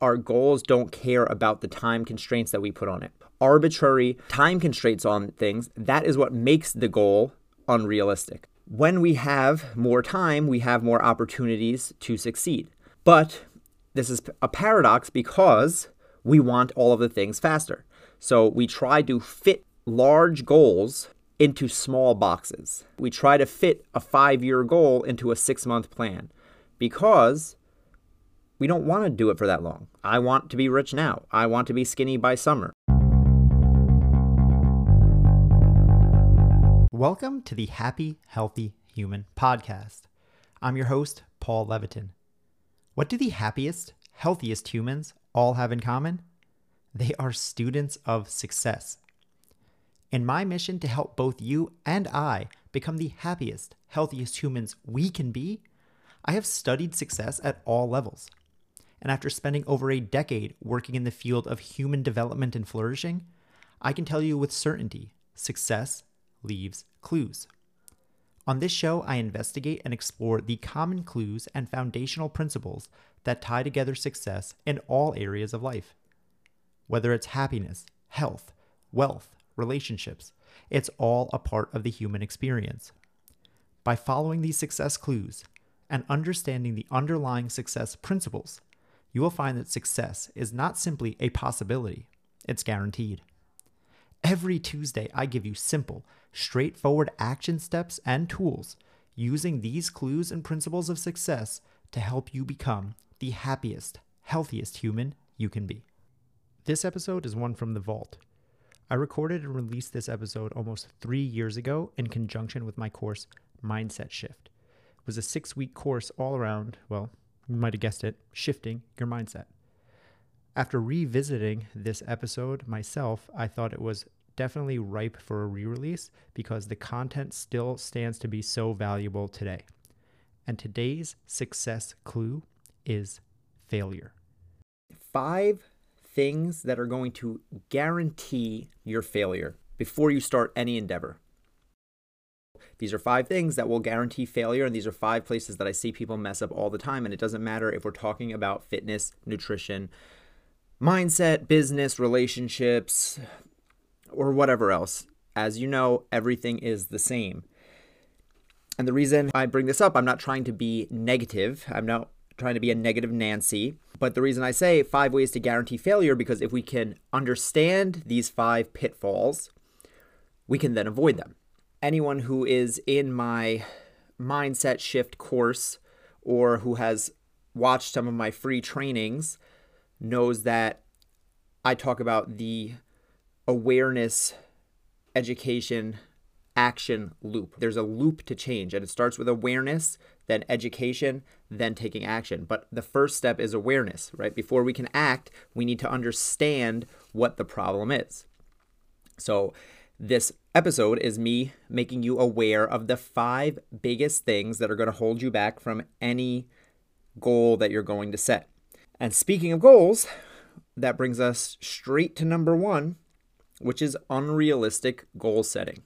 Our goals don't care about the time constraints that we put on it. Arbitrary time constraints on things, that is what makes the goal unrealistic. When we have more time, we have more opportunities to succeed. But this is a paradox because we want all of the things faster. So we try to fit large goals into small boxes. We try to fit a five year goal into a six month plan because we don't want to do it for that long. I want to be rich now. I want to be skinny by summer. Welcome to the Happy, Healthy Human podcast. I'm your host, Paul Levitin. What do the happiest, healthiest humans all have in common? They are students of success. In my mission to help both you and I become the happiest, healthiest humans we can be, I have studied success at all levels. And after spending over a decade working in the field of human development and flourishing, I can tell you with certainty success leaves clues. On this show, I investigate and explore the common clues and foundational principles that tie together success in all areas of life. Whether it's happiness, health, wealth, relationships, it's all a part of the human experience. By following these success clues and understanding the underlying success principles, you will find that success is not simply a possibility, it's guaranteed. Every Tuesday, I give you simple, straightforward action steps and tools using these clues and principles of success to help you become the happiest, healthiest human you can be. This episode is one from the vault. I recorded and released this episode almost three years ago in conjunction with my course, Mindset Shift. It was a six week course all around, well, you might have guessed it, shifting your mindset. After revisiting this episode myself, I thought it was definitely ripe for a re release because the content still stands to be so valuable today. And today's success clue is failure. Five things that are going to guarantee your failure before you start any endeavor. These are five things that will guarantee failure, and these are five places that I see people mess up all the time. And it doesn't matter if we're talking about fitness, nutrition, mindset, business, relationships, or whatever else. As you know, everything is the same. And the reason I bring this up, I'm not trying to be negative. I'm not trying to be a negative Nancy. But the reason I say five ways to guarantee failure, because if we can understand these five pitfalls, we can then avoid them. Anyone who is in my mindset shift course or who has watched some of my free trainings knows that I talk about the awareness, education, action loop. There's a loop to change, and it starts with awareness, then education, then taking action. But the first step is awareness, right? Before we can act, we need to understand what the problem is. So, this episode is me making you aware of the five biggest things that are going to hold you back from any goal that you're going to set. And speaking of goals, that brings us straight to number one, which is unrealistic goal setting.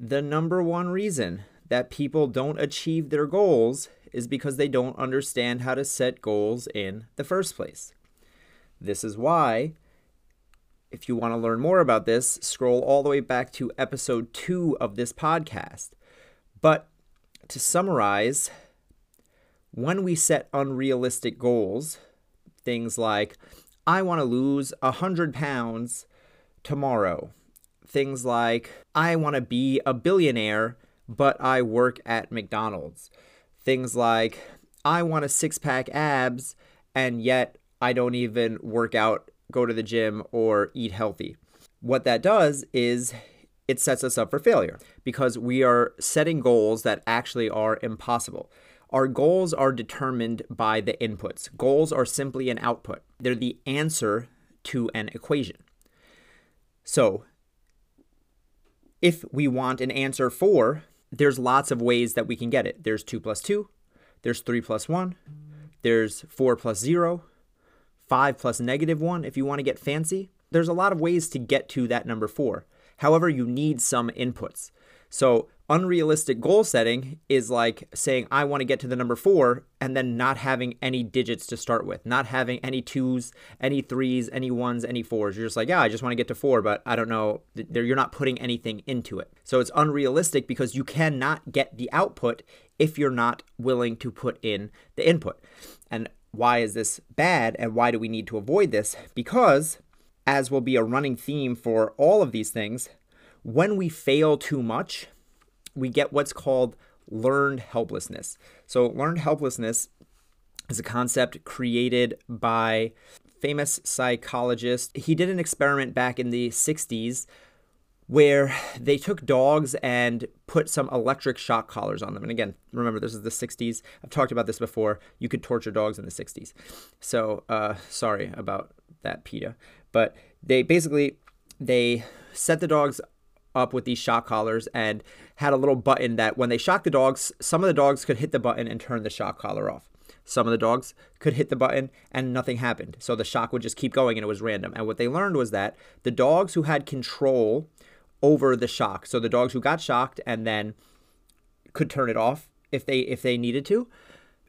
The number one reason that people don't achieve their goals is because they don't understand how to set goals in the first place. This is why, if you want to learn more about this, scroll all the way back to episode two of this podcast. But to summarize, when we set unrealistic goals, things like, I want to lose 100 pounds tomorrow. Things like, I want to be a billionaire, but I work at McDonald's. Things like, I want a six pack abs, and yet I don't even work out, go to the gym, or eat healthy. What that does is it sets us up for failure because we are setting goals that actually are impossible. Our goals are determined by the inputs. Goals are simply an output, they're the answer to an equation. So, if we want an answer for, there's lots of ways that we can get it. There's 2 plus 2, there's 3 plus 1, there's 4 plus 0, 5 plus negative 1 if you want to get fancy. There's a lot of ways to get to that number 4. However, you need some inputs. So, unrealistic goal setting is like saying i want to get to the number four and then not having any digits to start with not having any twos any threes any ones any fours you're just like yeah i just want to get to four but i don't know you're not putting anything into it so it's unrealistic because you cannot get the output if you're not willing to put in the input and why is this bad and why do we need to avoid this because as will be a running theme for all of these things when we fail too much we get what's called learned helplessness. So, learned helplessness is a concept created by famous psychologist. He did an experiment back in the 60s where they took dogs and put some electric shock collars on them. And again, remember, this is the 60s. I've talked about this before. You could torture dogs in the 60s. So, uh, sorry about that, PETA. But they basically they set the dogs up with these shock collars and had a little button that when they shocked the dogs, some of the dogs could hit the button and turn the shock collar off. Some of the dogs could hit the button and nothing happened. So the shock would just keep going and it was random. And what they learned was that the dogs who had control over the shock, so the dogs who got shocked and then could turn it off if they if they needed to,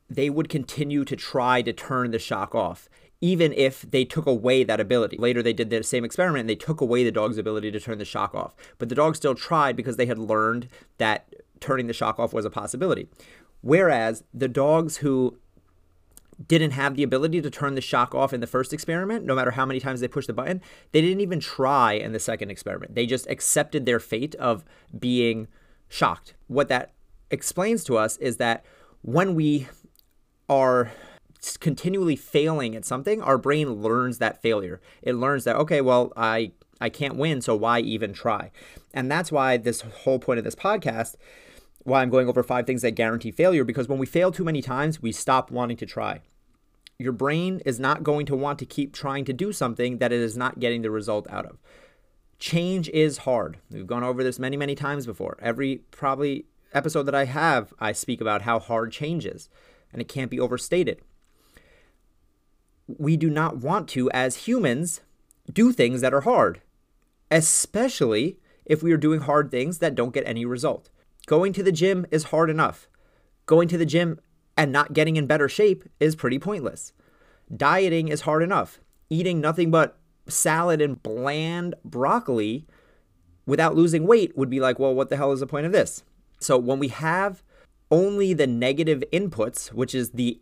they would continue to try to turn the shock off even if they took away that ability. Later, they did the same experiment and they took away the dog's ability to turn the shock off. But the dog still tried because they had learned that turning the shock off was a possibility. Whereas the dogs who didn't have the ability to turn the shock off in the first experiment, no matter how many times they pushed the button, they didn't even try in the second experiment. They just accepted their fate of being shocked. What that explains to us is that when we are continually failing at something, our brain learns that failure. It learns that okay, well, I I can't win, so why even try? And that's why this whole point of this podcast, why I'm going over five things that guarantee failure because when we fail too many times, we stop wanting to try. Your brain is not going to want to keep trying to do something that it is not getting the result out of. Change is hard. We've gone over this many, many times before. Every probably episode that I have, I speak about how hard change is, and it can't be overstated we do not want to, as humans, do things that are hard, especially if we are doing hard things that don't get any result. Going to the gym is hard enough. Going to the gym and not getting in better shape is pretty pointless. Dieting is hard enough. Eating nothing but salad and bland broccoli without losing weight would be like, well, what the hell is the point of this? So when we have only the negative inputs, which is the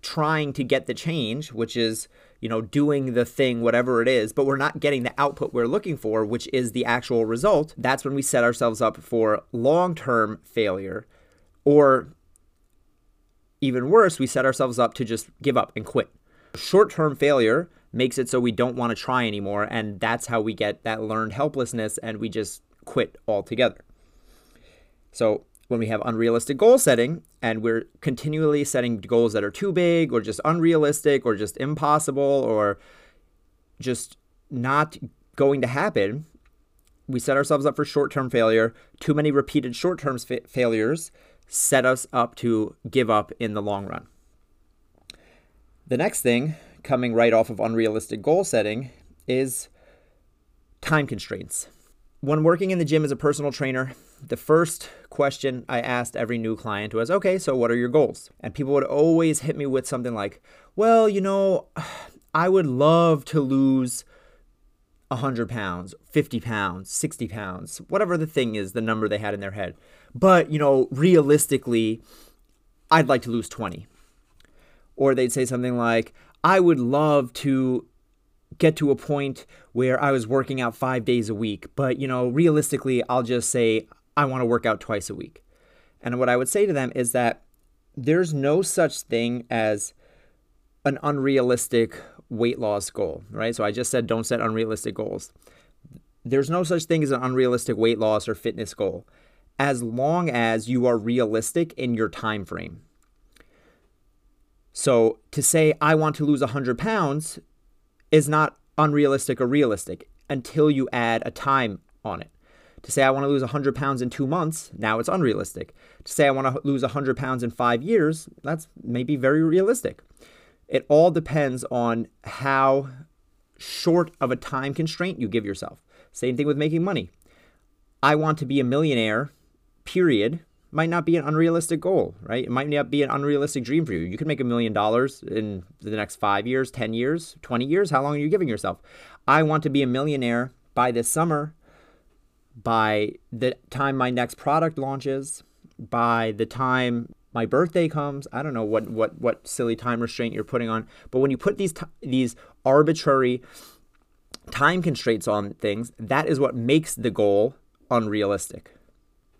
trying to get the change, which is, you know, doing the thing, whatever it is, but we're not getting the output we're looking for, which is the actual result, that's when we set ourselves up for long term failure. Or even worse, we set ourselves up to just give up and quit. Short term failure makes it so we don't want to try anymore. And that's how we get that learned helplessness and we just quit altogether. So when we have unrealistic goal setting and we're continually setting goals that are too big or just unrealistic or just impossible or just not going to happen, we set ourselves up for short term failure. Too many repeated short term fa- failures set us up to give up in the long run. The next thing, coming right off of unrealistic goal setting, is time constraints. When working in the gym as a personal trainer, the first question I asked every new client was, okay, so what are your goals? And people would always hit me with something like, well, you know, I would love to lose 100 pounds, 50 pounds, 60 pounds, whatever the thing is, the number they had in their head. But, you know, realistically, I'd like to lose 20. Or they'd say something like, I would love to get to a point where I was working out five days a week, but, you know, realistically, I'll just say I want to work out twice a week. And what I would say to them is that there's no such thing as an unrealistic weight loss goal, right? So I just said don't set unrealistic goals. There's no such thing as an unrealistic weight loss or fitness goal as long as you are realistic in your time frame. So to say I want to lose 100 pounds is not unrealistic or realistic until you add a time on it. To say I want to lose 100 pounds in two months, now it's unrealistic. To say I want to lose 100 pounds in five years, that's maybe very realistic. It all depends on how short of a time constraint you give yourself. Same thing with making money. I want to be a millionaire period might not be an unrealistic goal, right? It might not be an unrealistic dream for you. You could make a million dollars in the next five years, 10 years, 20 years. How long are you giving yourself? I want to be a millionaire by this summer, by the time my next product launches, by the time my birthday comes. I don't know what what what silly time restraint you're putting on, but when you put these t- these arbitrary time constraints on things, that is what makes the goal unrealistic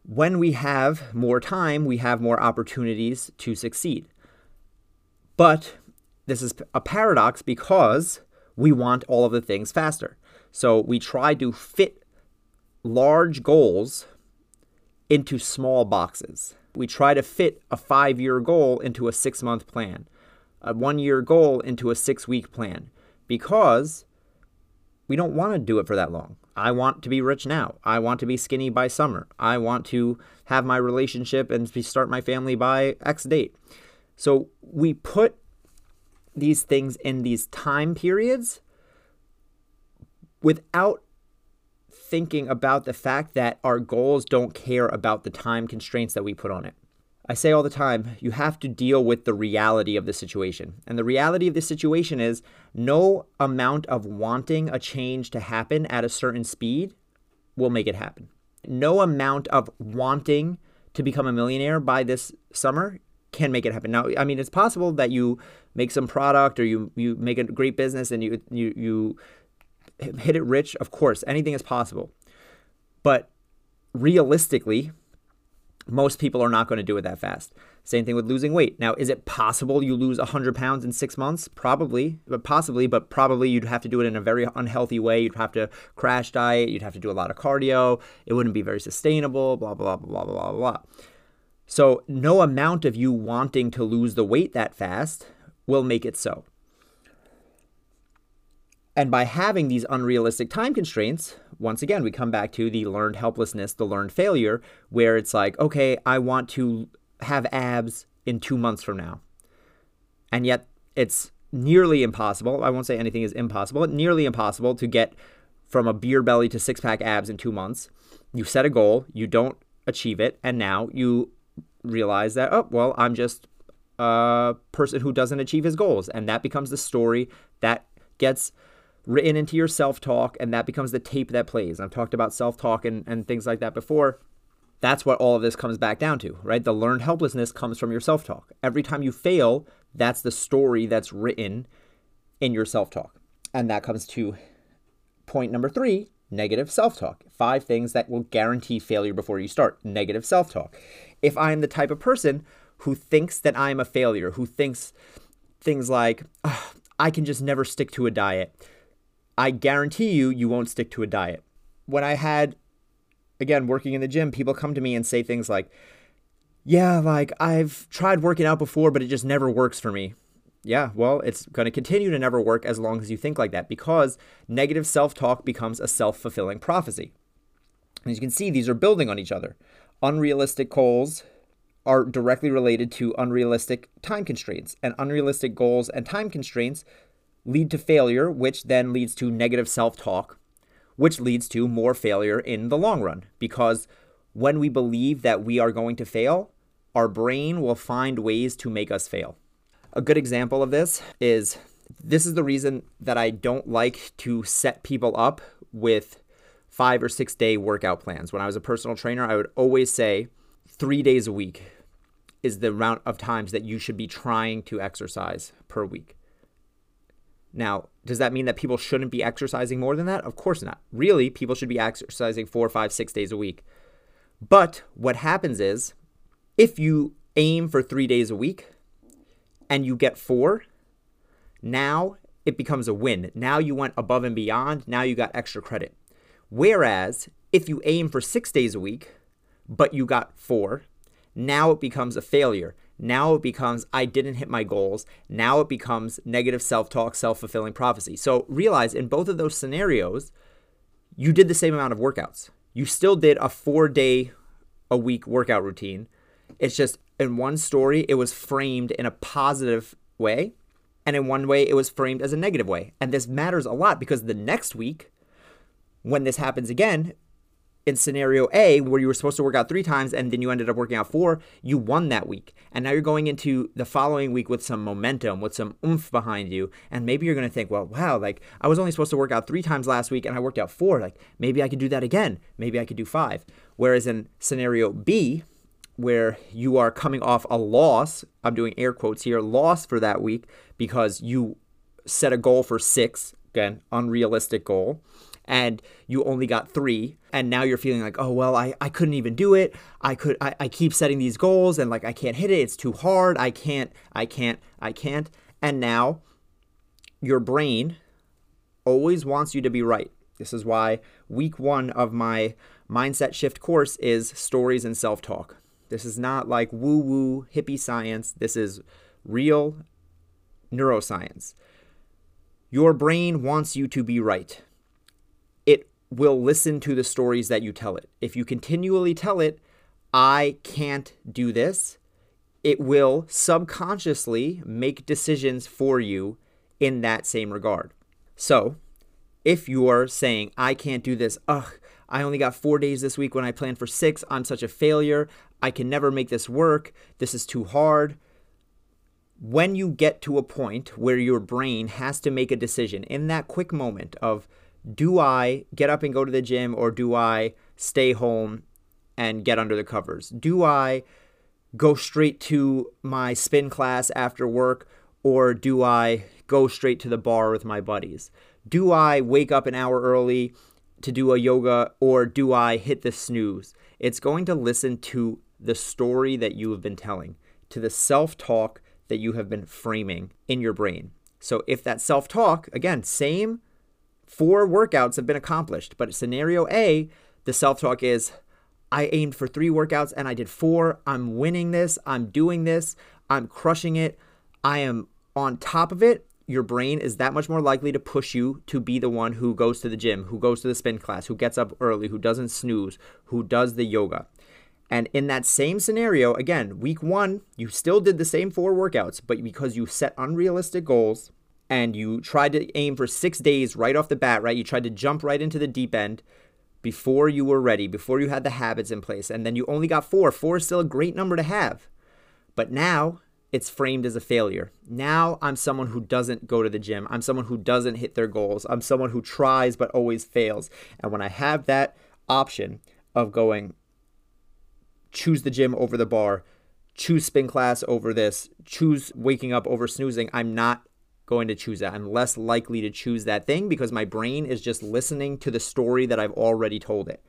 when we have more time, we have more opportunities to succeed. But this is a paradox because we want all of the things faster. So we try to fit large goals into small boxes. We try to fit a five year goal into a six month plan, a one year goal into a six week plan, because we don't want to do it for that long. I want to be rich now. I want to be skinny by summer. I want to have my relationship and start my family by X date. So we put these things in these time periods without thinking about the fact that our goals don't care about the time constraints that we put on it. I say all the time, you have to deal with the reality of the situation. And the reality of the situation is no amount of wanting a change to happen at a certain speed will make it happen. No amount of wanting to become a millionaire by this summer can make it happen. Now, I mean, it's possible that you make some product or you you make a great business and you you you hit it rich. Of course, anything is possible. But realistically, most people are not going to do it that fast. Same thing with losing weight. Now, is it possible you lose 100 pounds in six months? Probably, but possibly, but probably you'd have to do it in a very unhealthy way. You'd have to crash diet. You'd have to do a lot of cardio. It wouldn't be very sustainable, blah, blah, blah, blah, blah, blah. So, no amount of you wanting to lose the weight that fast will make it so. And by having these unrealistic time constraints, once again, we come back to the learned helplessness, the learned failure, where it's like, okay, I want to have abs in two months from now. And yet it's nearly impossible. I won't say anything is impossible, but nearly impossible to get from a beer belly to six pack abs in two months. You set a goal, you don't achieve it, and now you realize that, oh, well, I'm just a person who doesn't achieve his goals. And that becomes the story that gets written into your self talk, and that becomes the tape that plays. I've talked about self talk and, and things like that before. That's what all of this comes back down to, right? The learned helplessness comes from your self talk. Every time you fail, that's the story that's written in your self talk. And that comes to point number three negative self talk. Five things that will guarantee failure before you start. Negative self talk. If I'm the type of person who thinks that I'm a failure, who thinks things like, oh, I can just never stick to a diet, I guarantee you, you won't stick to a diet. When I had, again, working in the gym, people come to me and say things like, yeah, like I've tried working out before, but it just never works for me. Yeah, well, it's going to continue to never work as long as you think like that because negative self talk becomes a self fulfilling prophecy. And as you can see, these are building on each other. Unrealistic goals are directly related to unrealistic time constraints, and unrealistic goals and time constraints lead to failure, which then leads to negative self talk, which leads to more failure in the long run. Because when we believe that we are going to fail, our brain will find ways to make us fail. A good example of this is this is the reason that I don't like to set people up with five or six day workout plans. When I was a personal trainer, I would always say three days a week is the amount of times that you should be trying to exercise per week. Now, does that mean that people shouldn't be exercising more than that? Of course not. Really, people should be exercising four, five, six days a week. But what happens is if you aim for three days a week and you get four, now it becomes a win. Now you went above and beyond. Now you got extra credit. Whereas if you aim for six days a week, but you got four, now it becomes a failure. Now it becomes, I didn't hit my goals. Now it becomes negative self talk, self fulfilling prophecy. So realize in both of those scenarios, you did the same amount of workouts. You still did a four day a week workout routine. It's just in one story, it was framed in a positive way. And in one way, it was framed as a negative way. And this matters a lot because the next week, when this happens again, in scenario A, where you were supposed to work out three times and then you ended up working out four, you won that week. And now you're going into the following week with some momentum, with some oomph behind you. And maybe you're going to think, well, wow, like I was only supposed to work out three times last week and I worked out four. Like maybe I could do that again. Maybe I could do five. Whereas in scenario B, where you are coming off a loss, I'm doing air quotes here, loss for that week because you set a goal for six, again, unrealistic goal and you only got three and now you're feeling like oh well i, I couldn't even do it. I could I, I keep setting these goals and like i can't hit it. It's too hard. I can't i can't i can't. And now your brain always wants you to be right. This is why week one of my mindset shift course is stories and self-talk. This is not like woo woo hippie science. This is real neuroscience. Your brain wants you to be right will listen to the stories that you tell it. If you continually tell it, I can't do this, it will subconsciously make decisions for you in that same regard. So, if you're saying, I can't do this, ugh, I only got four days this week when I planned for six, I'm such a failure, I can never make this work, this is too hard. When you get to a point where your brain has to make a decision in that quick moment of, do I get up and go to the gym or do I stay home and get under the covers? Do I go straight to my spin class after work or do I go straight to the bar with my buddies? Do I wake up an hour early to do a yoga or do I hit the snooze? It's going to listen to the story that you have been telling, to the self talk that you have been framing in your brain. So if that self talk, again, same Four workouts have been accomplished, but scenario A, the self talk is I aimed for three workouts and I did four. I'm winning this. I'm doing this. I'm crushing it. I am on top of it. Your brain is that much more likely to push you to be the one who goes to the gym, who goes to the spin class, who gets up early, who doesn't snooze, who does the yoga. And in that same scenario, again, week one, you still did the same four workouts, but because you set unrealistic goals, and you tried to aim for six days right off the bat, right? You tried to jump right into the deep end before you were ready, before you had the habits in place, and then you only got four. Four is still a great number to have. But now it's framed as a failure. Now I'm someone who doesn't go to the gym. I'm someone who doesn't hit their goals. I'm someone who tries but always fails. And when I have that option of going, choose the gym over the bar, choose spin class over this, choose waking up over snoozing, I'm not going to choose that. I'm less likely to choose that thing because my brain is just listening to the story that I've already told it.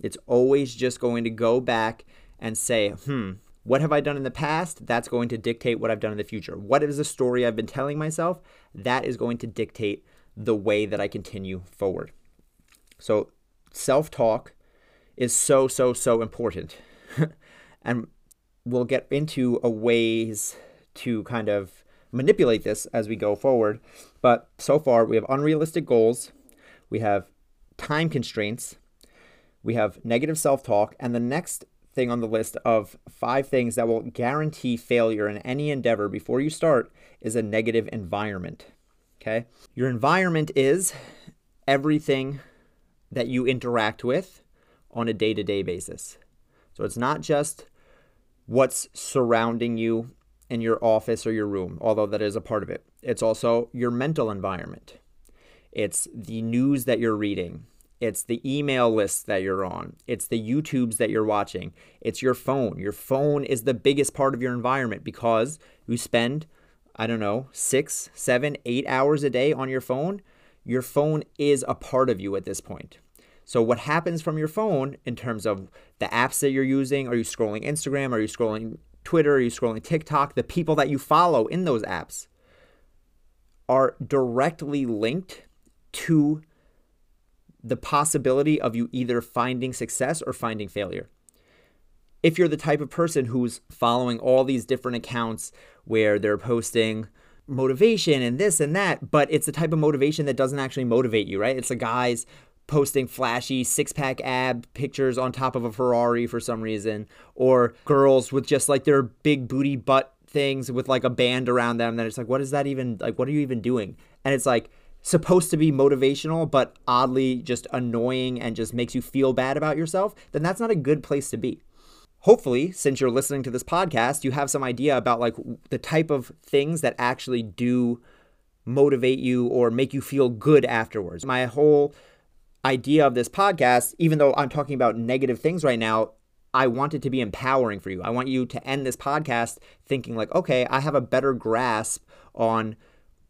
It's always just going to go back and say, hmm, what have I done in the past? That's going to dictate what I've done in the future. What is the story I've been telling myself? That is going to dictate the way that I continue forward. So, self talk is so, so, so important. and we'll get into a ways to kind of manipulate this as we go forward. But so far, we have unrealistic goals, we have time constraints, we have negative self talk, and the next thing on the list of five things that will guarantee failure in any endeavor before you start is a negative environment. Okay? Your environment is everything that you interact with on a day to day basis. So it's not just what's surrounding you in your office or your room, although that is a part of it. It's also your mental environment. It's the news that you're reading. It's the email lists that you're on. It's the YouTubes that you're watching. It's your phone. Your phone is the biggest part of your environment because you spend, I don't know, six, seven, eight hours a day on your phone. Your phone is a part of you at this point. So, what happens from your phone in terms of the apps that you're using? Are you scrolling Instagram? Are you scrolling Twitter, are you scrolling TikTok, the people that you follow in those apps are directly linked to the possibility of you either finding success or finding failure. If you're the type of person who's following all these different accounts where they're posting motivation and this and that, but it's the type of motivation that doesn't actually motivate you, right? It's the guys posting flashy six pack ab pictures on top of a Ferrari for some reason, or girls with just like their big booty butt things with like a band around them. Then it's like, what is that even like? What are you even doing? And it's like supposed to be motivational, but oddly just annoying and just makes you feel bad about yourself, then that's not a good place to be. Hopefully, since you're listening to this podcast, you have some idea about like the type of things that actually do motivate you or make you feel good afterwards. My whole idea of this podcast, even though I'm talking about negative things right now, I want it to be empowering for you. I want you to end this podcast thinking, like, okay, I have a better grasp on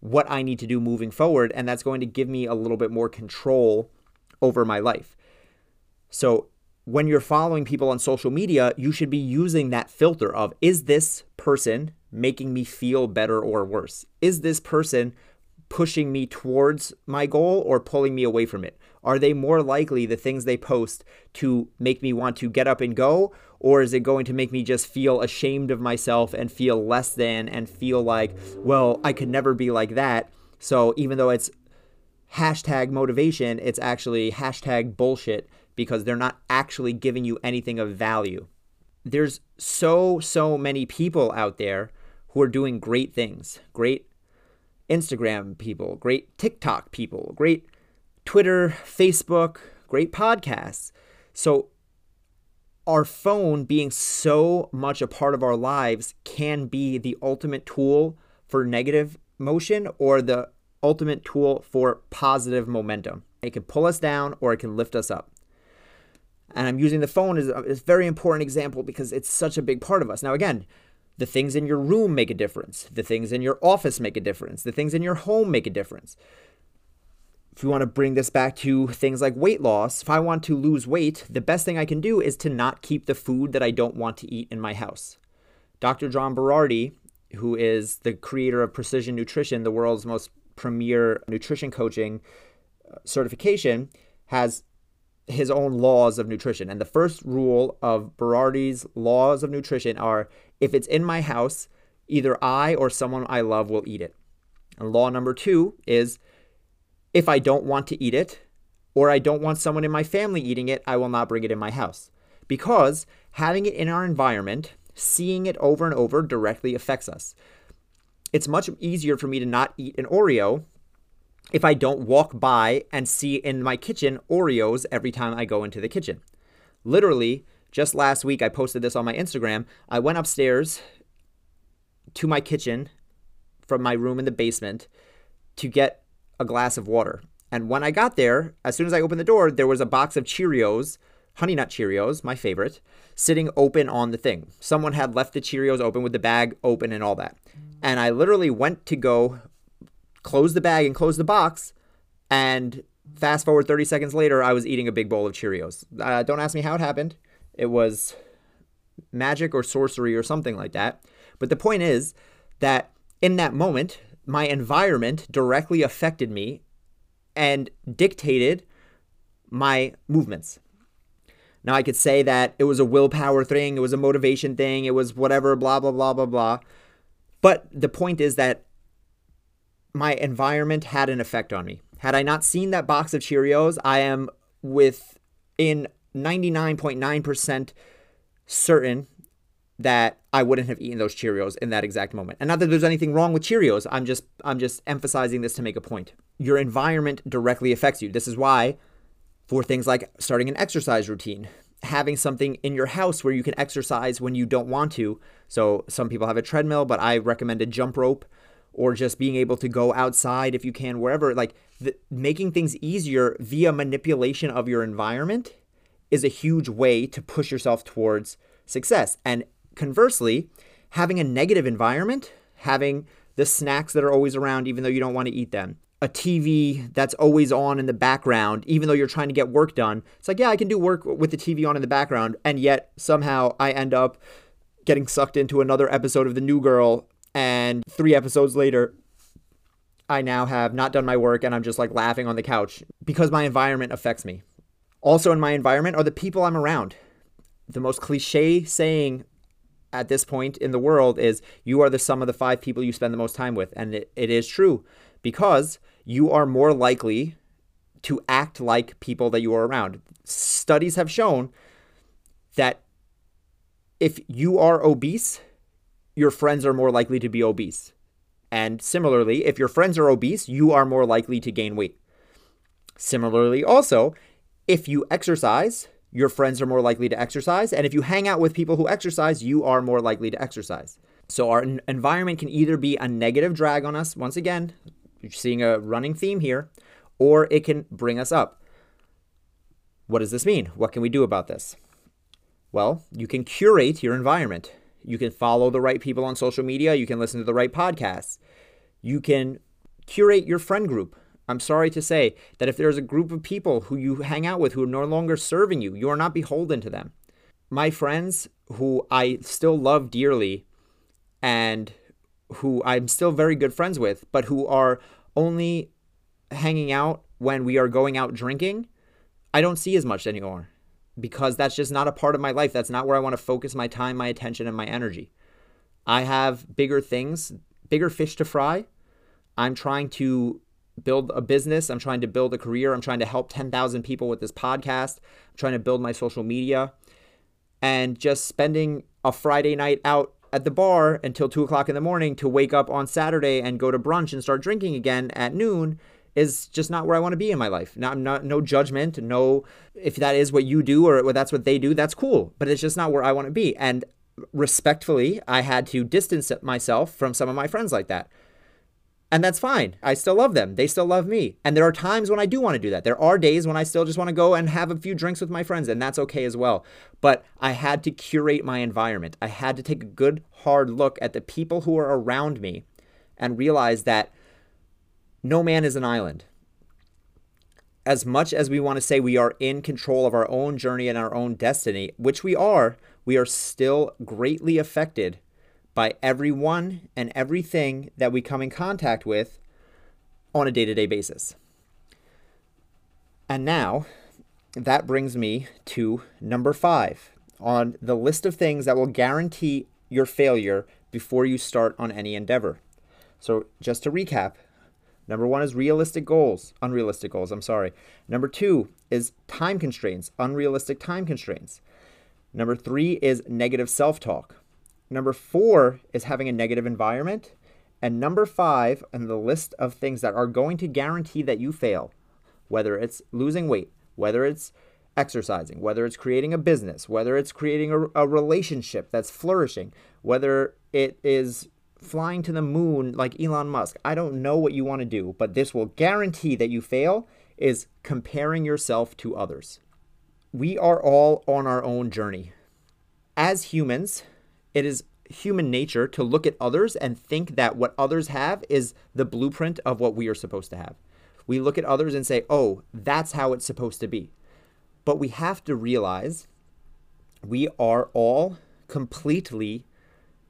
what I need to do moving forward. And that's going to give me a little bit more control over my life. So, when you're following people on social media, you should be using that filter of is this person making me feel better or worse? Is this person pushing me towards my goal or pulling me away from it? Are they more likely the things they post to make me want to get up and go? Or is it going to make me just feel ashamed of myself and feel less than and feel like, well, I could never be like that? So even though it's hashtag motivation, it's actually hashtag bullshit because they're not actually giving you anything of value. There's so, so many people out there who are doing great things, great Instagram people, great TikTok people, great Twitter, Facebook, great podcasts. So, our phone being so much a part of our lives can be the ultimate tool for negative motion or the ultimate tool for positive momentum. It can pull us down or it can lift us up. And I'm using the phone as a, as a very important example because it's such a big part of us. Now, again, the things in your room make a difference. The things in your office make a difference. The things in your home make a difference if we want to bring this back to things like weight loss, if I want to lose weight, the best thing I can do is to not keep the food that I don't want to eat in my house. Dr. John Berardi, who is the creator of Precision Nutrition, the world's most premier nutrition coaching uh, certification, has his own laws of nutrition. And the first rule of Berardi's laws of nutrition are if it's in my house, either I or someone I love will eat it. And law number two is if I don't want to eat it, or I don't want someone in my family eating it, I will not bring it in my house. Because having it in our environment, seeing it over and over directly affects us. It's much easier for me to not eat an Oreo if I don't walk by and see in my kitchen Oreos every time I go into the kitchen. Literally, just last week, I posted this on my Instagram. I went upstairs to my kitchen from my room in the basement to get a glass of water. And when I got there, as soon as I opened the door, there was a box of Cheerios, Honey Nut Cheerios, my favorite, sitting open on the thing. Someone had left the Cheerios open with the bag open and all that. And I literally went to go close the bag and close the box. And fast forward 30 seconds later, I was eating a big bowl of Cheerios. Uh, don't ask me how it happened. It was magic or sorcery or something like that. But the point is that in that moment, my environment directly affected me and dictated my movements. Now, I could say that it was a willpower thing, it was a motivation thing, it was whatever, blah, blah, blah, blah, blah. But the point is that my environment had an effect on me. Had I not seen that box of Cheerios, I am within 99.9% certain that I wouldn't have eaten those Cheerios in that exact moment. And not that there's anything wrong with Cheerios. I'm just I'm just emphasizing this to make a point. Your environment directly affects you. This is why for things like starting an exercise routine, having something in your house where you can exercise when you don't want to. So some people have a treadmill, but I recommend a jump rope or just being able to go outside if you can wherever like the, making things easier via manipulation of your environment is a huge way to push yourself towards success. And Conversely, having a negative environment, having the snacks that are always around even though you don't want to eat them, a TV that's always on in the background, even though you're trying to get work done. It's like, yeah, I can do work with the TV on in the background. And yet somehow I end up getting sucked into another episode of The New Girl. And three episodes later, I now have not done my work and I'm just like laughing on the couch because my environment affects me. Also, in my environment are the people I'm around. The most cliche saying at this point in the world is you are the sum of the five people you spend the most time with. And it, it is true because you are more likely to act like people that you are around. Studies have shown that if you are obese, your friends are more likely to be obese. And similarly, if your friends are obese, you are more likely to gain weight. Similarly, also, if you exercise, your friends are more likely to exercise. And if you hang out with people who exercise, you are more likely to exercise. So our environment can either be a negative drag on us, once again, you're seeing a running theme here, or it can bring us up. What does this mean? What can we do about this? Well, you can curate your environment. You can follow the right people on social media. You can listen to the right podcasts. You can curate your friend group. I'm sorry to say that if there's a group of people who you hang out with who are no longer serving you, you are not beholden to them. My friends who I still love dearly and who I'm still very good friends with, but who are only hanging out when we are going out drinking, I don't see as much anymore because that's just not a part of my life. That's not where I want to focus my time, my attention, and my energy. I have bigger things, bigger fish to fry. I'm trying to build a business. I'm trying to build a career. I'm trying to help 10,000 people with this podcast. I'm trying to build my social media. And just spending a Friday night out at the bar until two o'clock in the morning to wake up on Saturday and go to brunch and start drinking again at noon is just not where I want to be in my life. Not, not no judgment, no if that is what you do or that's what they do, that's cool. But it's just not where I want to be. And respectfully, I had to distance myself from some of my friends like that. And that's fine. I still love them. They still love me. And there are times when I do want to do that. There are days when I still just want to go and have a few drinks with my friends, and that's okay as well. But I had to curate my environment. I had to take a good, hard look at the people who are around me and realize that no man is an island. As much as we want to say we are in control of our own journey and our own destiny, which we are, we are still greatly affected by everyone and everything that we come in contact with on a day to day basis. And now that brings me to number five on the list of things that will guarantee your failure before you start on any endeavor. So, just to recap, number one is realistic goals, unrealistic goals, I'm sorry. Number two is time constraints, unrealistic time constraints. Number three is negative self talk. Number four is having a negative environment. And number five on the list of things that are going to guarantee that you fail, whether it's losing weight, whether it's exercising, whether it's creating a business, whether it's creating a, a relationship that's flourishing, whether it is flying to the moon like Elon Musk. I don't know what you want to do, but this will guarantee that you fail is comparing yourself to others. We are all on our own journey. As humans, it is human nature to look at others and think that what others have is the blueprint of what we are supposed to have. We look at others and say, oh, that's how it's supposed to be. But we have to realize we are all completely,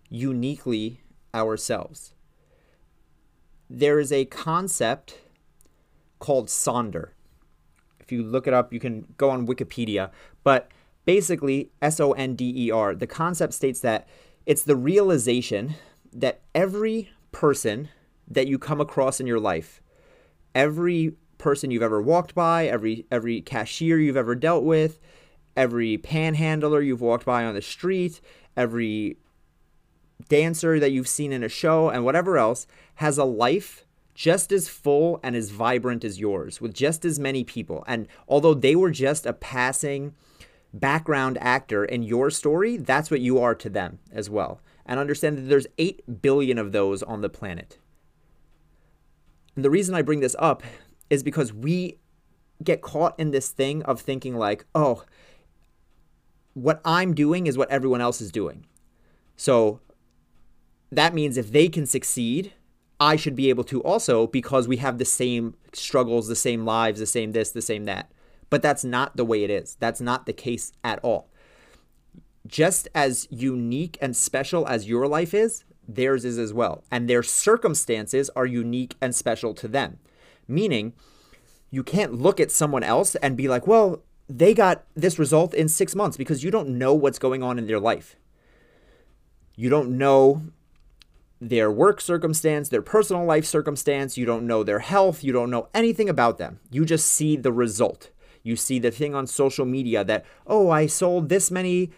uniquely ourselves. There is a concept called Sonder. If you look it up, you can go on Wikipedia. But basically, S O N D E R, the concept states that it's the realization that every person that you come across in your life, every person you've ever walked by, every every cashier you've ever dealt with, every panhandler you've walked by on the street, every dancer that you've seen in a show and whatever else has a life just as full and as vibrant as yours with just as many people. And although they were just a passing background actor in your story, that's what you are to them as well. And understand that there's 8 billion of those on the planet. And the reason I bring this up is because we get caught in this thing of thinking like, "Oh, what I'm doing is what everyone else is doing." So that means if they can succeed, I should be able to also because we have the same struggles, the same lives, the same this, the same that. But that's not the way it is. That's not the case at all. Just as unique and special as your life is, theirs is as well. And their circumstances are unique and special to them. Meaning, you can't look at someone else and be like, well, they got this result in six months because you don't know what's going on in their life. You don't know their work circumstance, their personal life circumstance. You don't know their health. You don't know anything about them. You just see the result. You see the thing on social media that, oh, I sold this many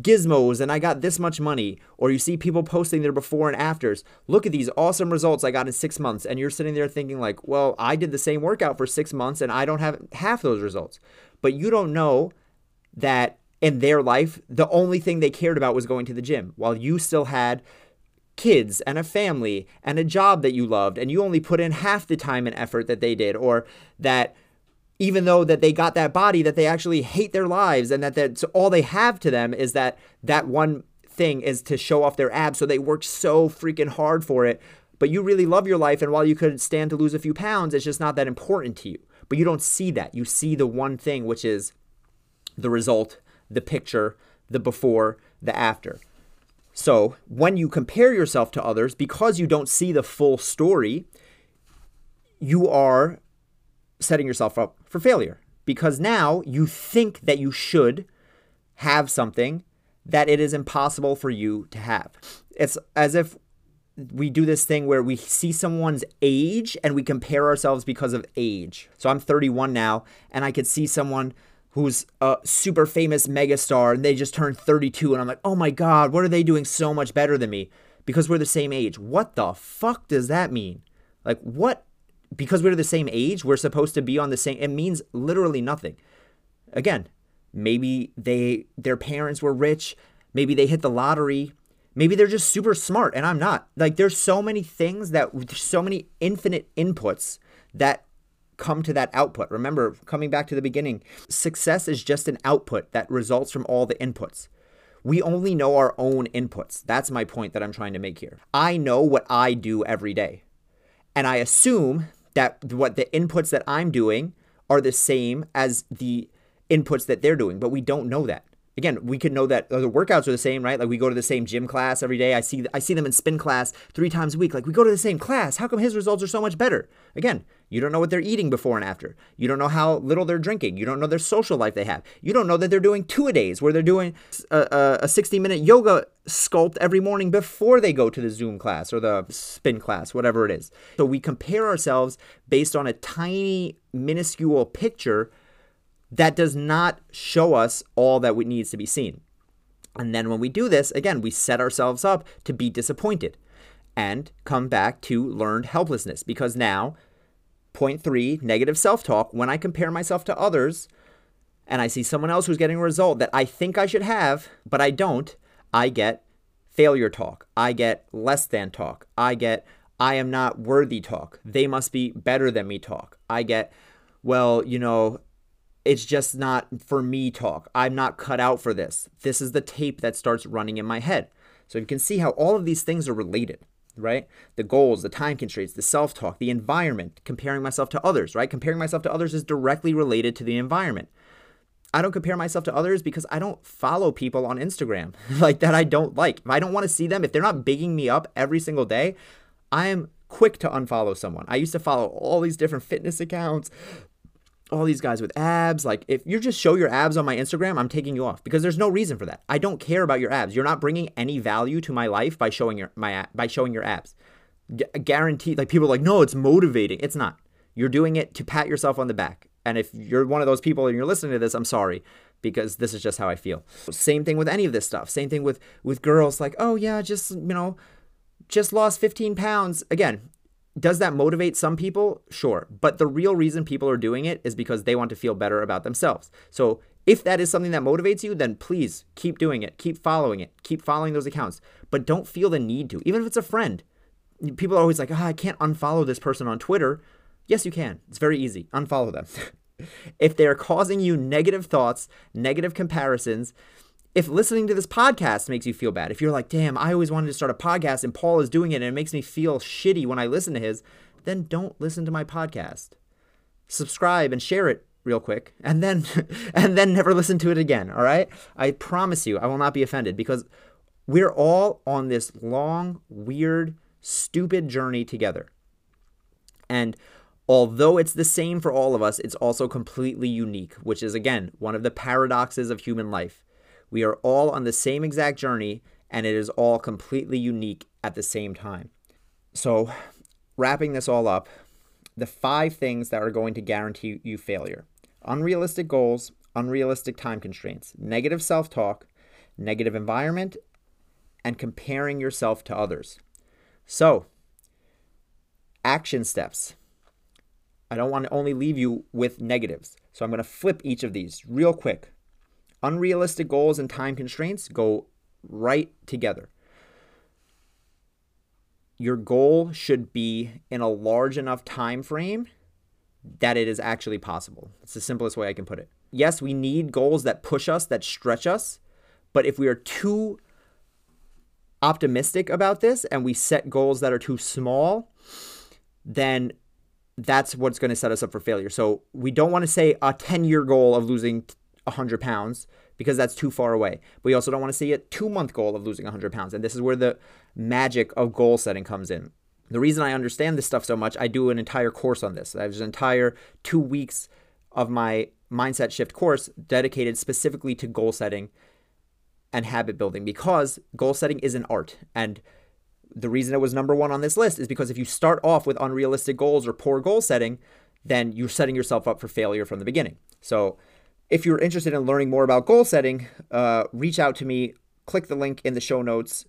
gizmos and I got this much money, or you see people posting their before and afters. Look at these awesome results I got in six months. And you're sitting there thinking, like, well, I did the same workout for six months and I don't have half those results. But you don't know that in their life, the only thing they cared about was going to the gym while you still had kids and a family and a job that you loved and you only put in half the time and effort that they did or that even though that they got that body that they actually hate their lives and that that's all they have to them is that that one thing is to show off their abs. So they work so freaking hard for it. But you really love your life. And while you could stand to lose a few pounds it's just not that important to you. But you don't see that. You see the one thing which is the result the picture the before the after. So when you compare yourself to others because you don't see the full story you are setting yourself up for failure because now you think that you should have something that it is impossible for you to have. It's as if we do this thing where we see someone's age and we compare ourselves because of age. So I'm 31 now and I could see someone who's a super famous megastar and they just turned 32 and I'm like, "Oh my god, what are they doing so much better than me?" Because we're the same age. What the fuck does that mean? Like what because we're the same age, we're supposed to be on the same it means literally nothing. Again, maybe they their parents were rich, maybe they hit the lottery, maybe they're just super smart and I'm not. Like there's so many things that so many infinite inputs that come to that output. Remember, coming back to the beginning, success is just an output that results from all the inputs. We only know our own inputs. That's my point that I'm trying to make here. I know what I do every day. And I assume that what the inputs that I'm doing are the same as the inputs that they're doing, but we don't know that. Again, we could know that uh, the workouts are the same, right? Like we go to the same gym class every day. I see I see them in spin class three times a week. Like we go to the same class. How come his results are so much better? Again, you don't know what they're eating before and after. You don't know how little they're drinking. You don't know their social life they have. You don't know that they're doing two a days where they're doing uh, uh, a, a 60 minute yoga sculpt every morning before they go to the Zoom class or the spin class, whatever it is. So we compare ourselves based on a tiny, minuscule picture that does not show us all that needs to be seen. And then when we do this, again, we set ourselves up to be disappointed and come back to learned helplessness because now, point three, negative self talk, when I compare myself to others and I see someone else who's getting a result that I think I should have, but I don't, I get failure talk. I get less than talk. I get I am not worthy talk. They must be better than me talk. I get, well, you know, it's just not for me talk. I'm not cut out for this. This is the tape that starts running in my head. So you can see how all of these things are related, right? The goals, the time constraints, the self talk, the environment, comparing myself to others, right? Comparing myself to others is directly related to the environment. I don't compare myself to others because I don't follow people on Instagram like that I don't like. If I don't want to see them, if they're not bigging me up every single day, I am quick to unfollow someone. I used to follow all these different fitness accounts, all these guys with abs. Like, if you just show your abs on my Instagram, I'm taking you off because there's no reason for that. I don't care about your abs. You're not bringing any value to my life by showing your my by showing your abs. G- guaranteed. Like people are like, no, it's motivating. It's not. You're doing it to pat yourself on the back. And if you're one of those people and you're listening to this, I'm sorry because this is just how I feel. Same thing with any of this stuff. Same thing with with girls. Like, oh yeah, just you know, just lost 15 pounds. Again, does that motivate some people? Sure. But the real reason people are doing it is because they want to feel better about themselves. So if that is something that motivates you, then please keep doing it. Keep following it. Keep following those accounts. But don't feel the need to, even if it's a friend. People are always like, oh, I can't unfollow this person on Twitter. Yes, you can. It's very easy. Unfollow them. if they're causing you negative thoughts, negative comparisons, if listening to this podcast makes you feel bad, if you're like, damn, I always wanted to start a podcast and Paul is doing it and it makes me feel shitty when I listen to his, then don't listen to my podcast. Subscribe and share it real quick and then and then never listen to it again, all right? I promise you I will not be offended because we're all on this long, weird, stupid journey together. And although it's the same for all of us, it's also completely unique, which is again one of the paradoxes of human life. We are all on the same exact journey, and it is all completely unique at the same time. So, wrapping this all up, the five things that are going to guarantee you failure unrealistic goals, unrealistic time constraints, negative self talk, negative environment, and comparing yourself to others. So, action steps. I don't want to only leave you with negatives. So I'm going to flip each of these real quick. Unrealistic goals and time constraints go right together. Your goal should be in a large enough time frame that it is actually possible. It's the simplest way I can put it. Yes, we need goals that push us, that stretch us, but if we are too optimistic about this and we set goals that are too small, then that's what's going to set us up for failure. So we don't want to say a 10 year goal of losing 100 pounds because that's too far away. But we also don't want to say a two month goal of losing 100 pounds. And this is where the magic of goal setting comes in. The reason I understand this stuff so much, I do an entire course on this. There's an entire two weeks of my mindset shift course dedicated specifically to goal setting and habit building because goal setting is an art. And the reason it was number one on this list is because if you start off with unrealistic goals or poor goal setting, then you're setting yourself up for failure from the beginning. So, if you're interested in learning more about goal setting, uh, reach out to me, click the link in the show notes,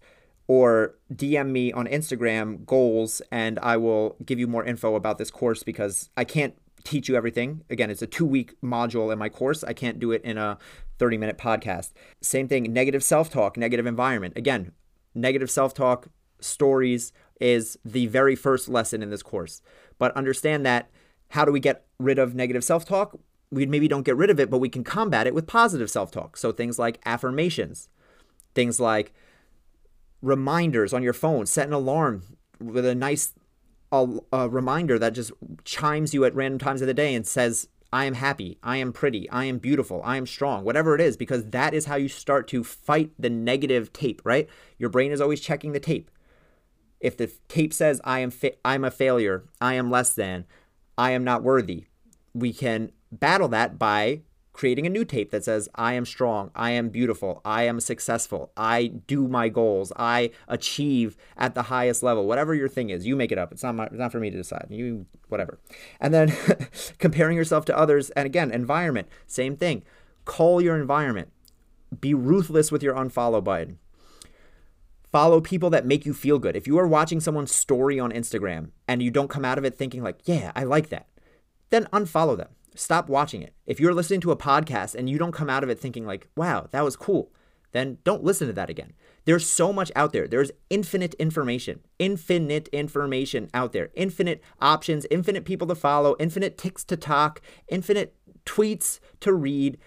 or DM me on Instagram goals, and I will give you more info about this course because I can't teach you everything. Again, it's a two week module in my course. I can't do it in a 30 minute podcast. Same thing, negative self talk, negative environment. Again, negative self talk, stories is the very first lesson in this course. But understand that how do we get rid of negative self talk? We maybe don't get rid of it, but we can combat it with positive self talk. So things like affirmations, things like reminders on your phone, set an alarm with a nice a, a reminder that just chimes you at random times of the day and says, I am happy, I am pretty, I am beautiful, I am strong, whatever it is, because that is how you start to fight the negative tape, right? Your brain is always checking the tape if the tape says I am fa- I'm a failure, I am less than, I am not worthy, we can battle that by creating a new tape that says I am strong, I am beautiful, I am successful, I do my goals, I achieve at the highest level. Whatever your thing is, you make it up. It's not my, it's not for me to decide. You whatever. And then comparing yourself to others and again, environment, same thing. Call your environment. Be ruthless with your unfollow button follow people that make you feel good. If you are watching someone's story on Instagram and you don't come out of it thinking like, "Yeah, I like that." Then unfollow them. Stop watching it. If you're listening to a podcast and you don't come out of it thinking like, "Wow, that was cool." Then don't listen to that again. There's so much out there. There's infinite information, infinite information out there, infinite options, infinite people to follow, infinite ticks to talk, infinite tweets to read.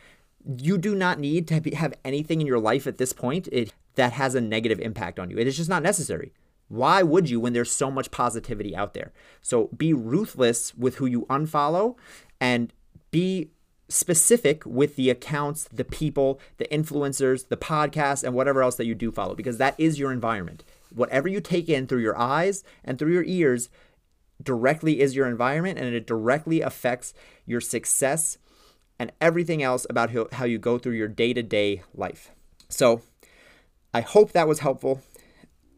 You do not need to have anything in your life at this point. That has a negative impact on you. It is just not necessary. Why would you when there's so much positivity out there? So be ruthless with who you unfollow and be specific with the accounts, the people, the influencers, the podcasts, and whatever else that you do follow, because that is your environment. Whatever you take in through your eyes and through your ears directly is your environment and it directly affects your success and everything else about how you go through your day to day life. So, I hope that was helpful.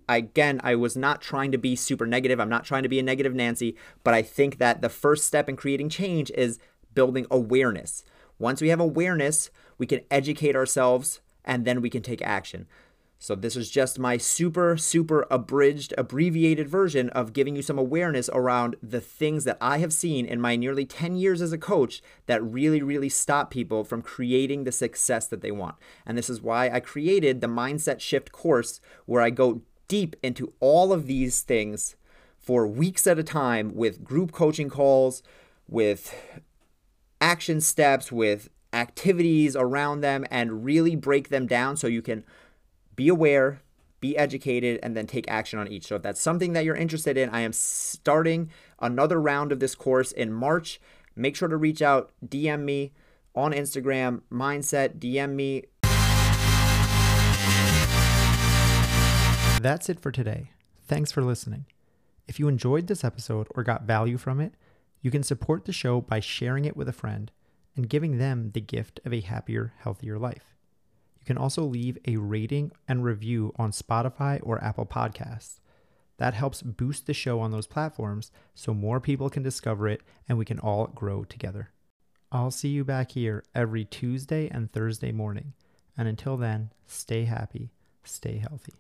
Again, I was not trying to be super negative. I'm not trying to be a negative Nancy, but I think that the first step in creating change is building awareness. Once we have awareness, we can educate ourselves and then we can take action. So, this is just my super, super abridged, abbreviated version of giving you some awareness around the things that I have seen in my nearly 10 years as a coach that really, really stop people from creating the success that they want. And this is why I created the Mindset Shift course, where I go deep into all of these things for weeks at a time with group coaching calls, with action steps, with activities around them, and really break them down so you can be aware, be educated, and then take action on each. So if that's something that you're interested in, I am starting another round of this course in March. Make sure to reach out, DM me on Instagram, Mindset, DM me. That's it for today. Thanks for listening. If you enjoyed this episode or got value from it, you can support the show by sharing it with a friend and giving them the gift of a happier, healthier life. You can also leave a rating and review on Spotify or Apple Podcasts. That helps boost the show on those platforms so more people can discover it and we can all grow together. I'll see you back here every Tuesday and Thursday morning. And until then, stay happy, stay healthy.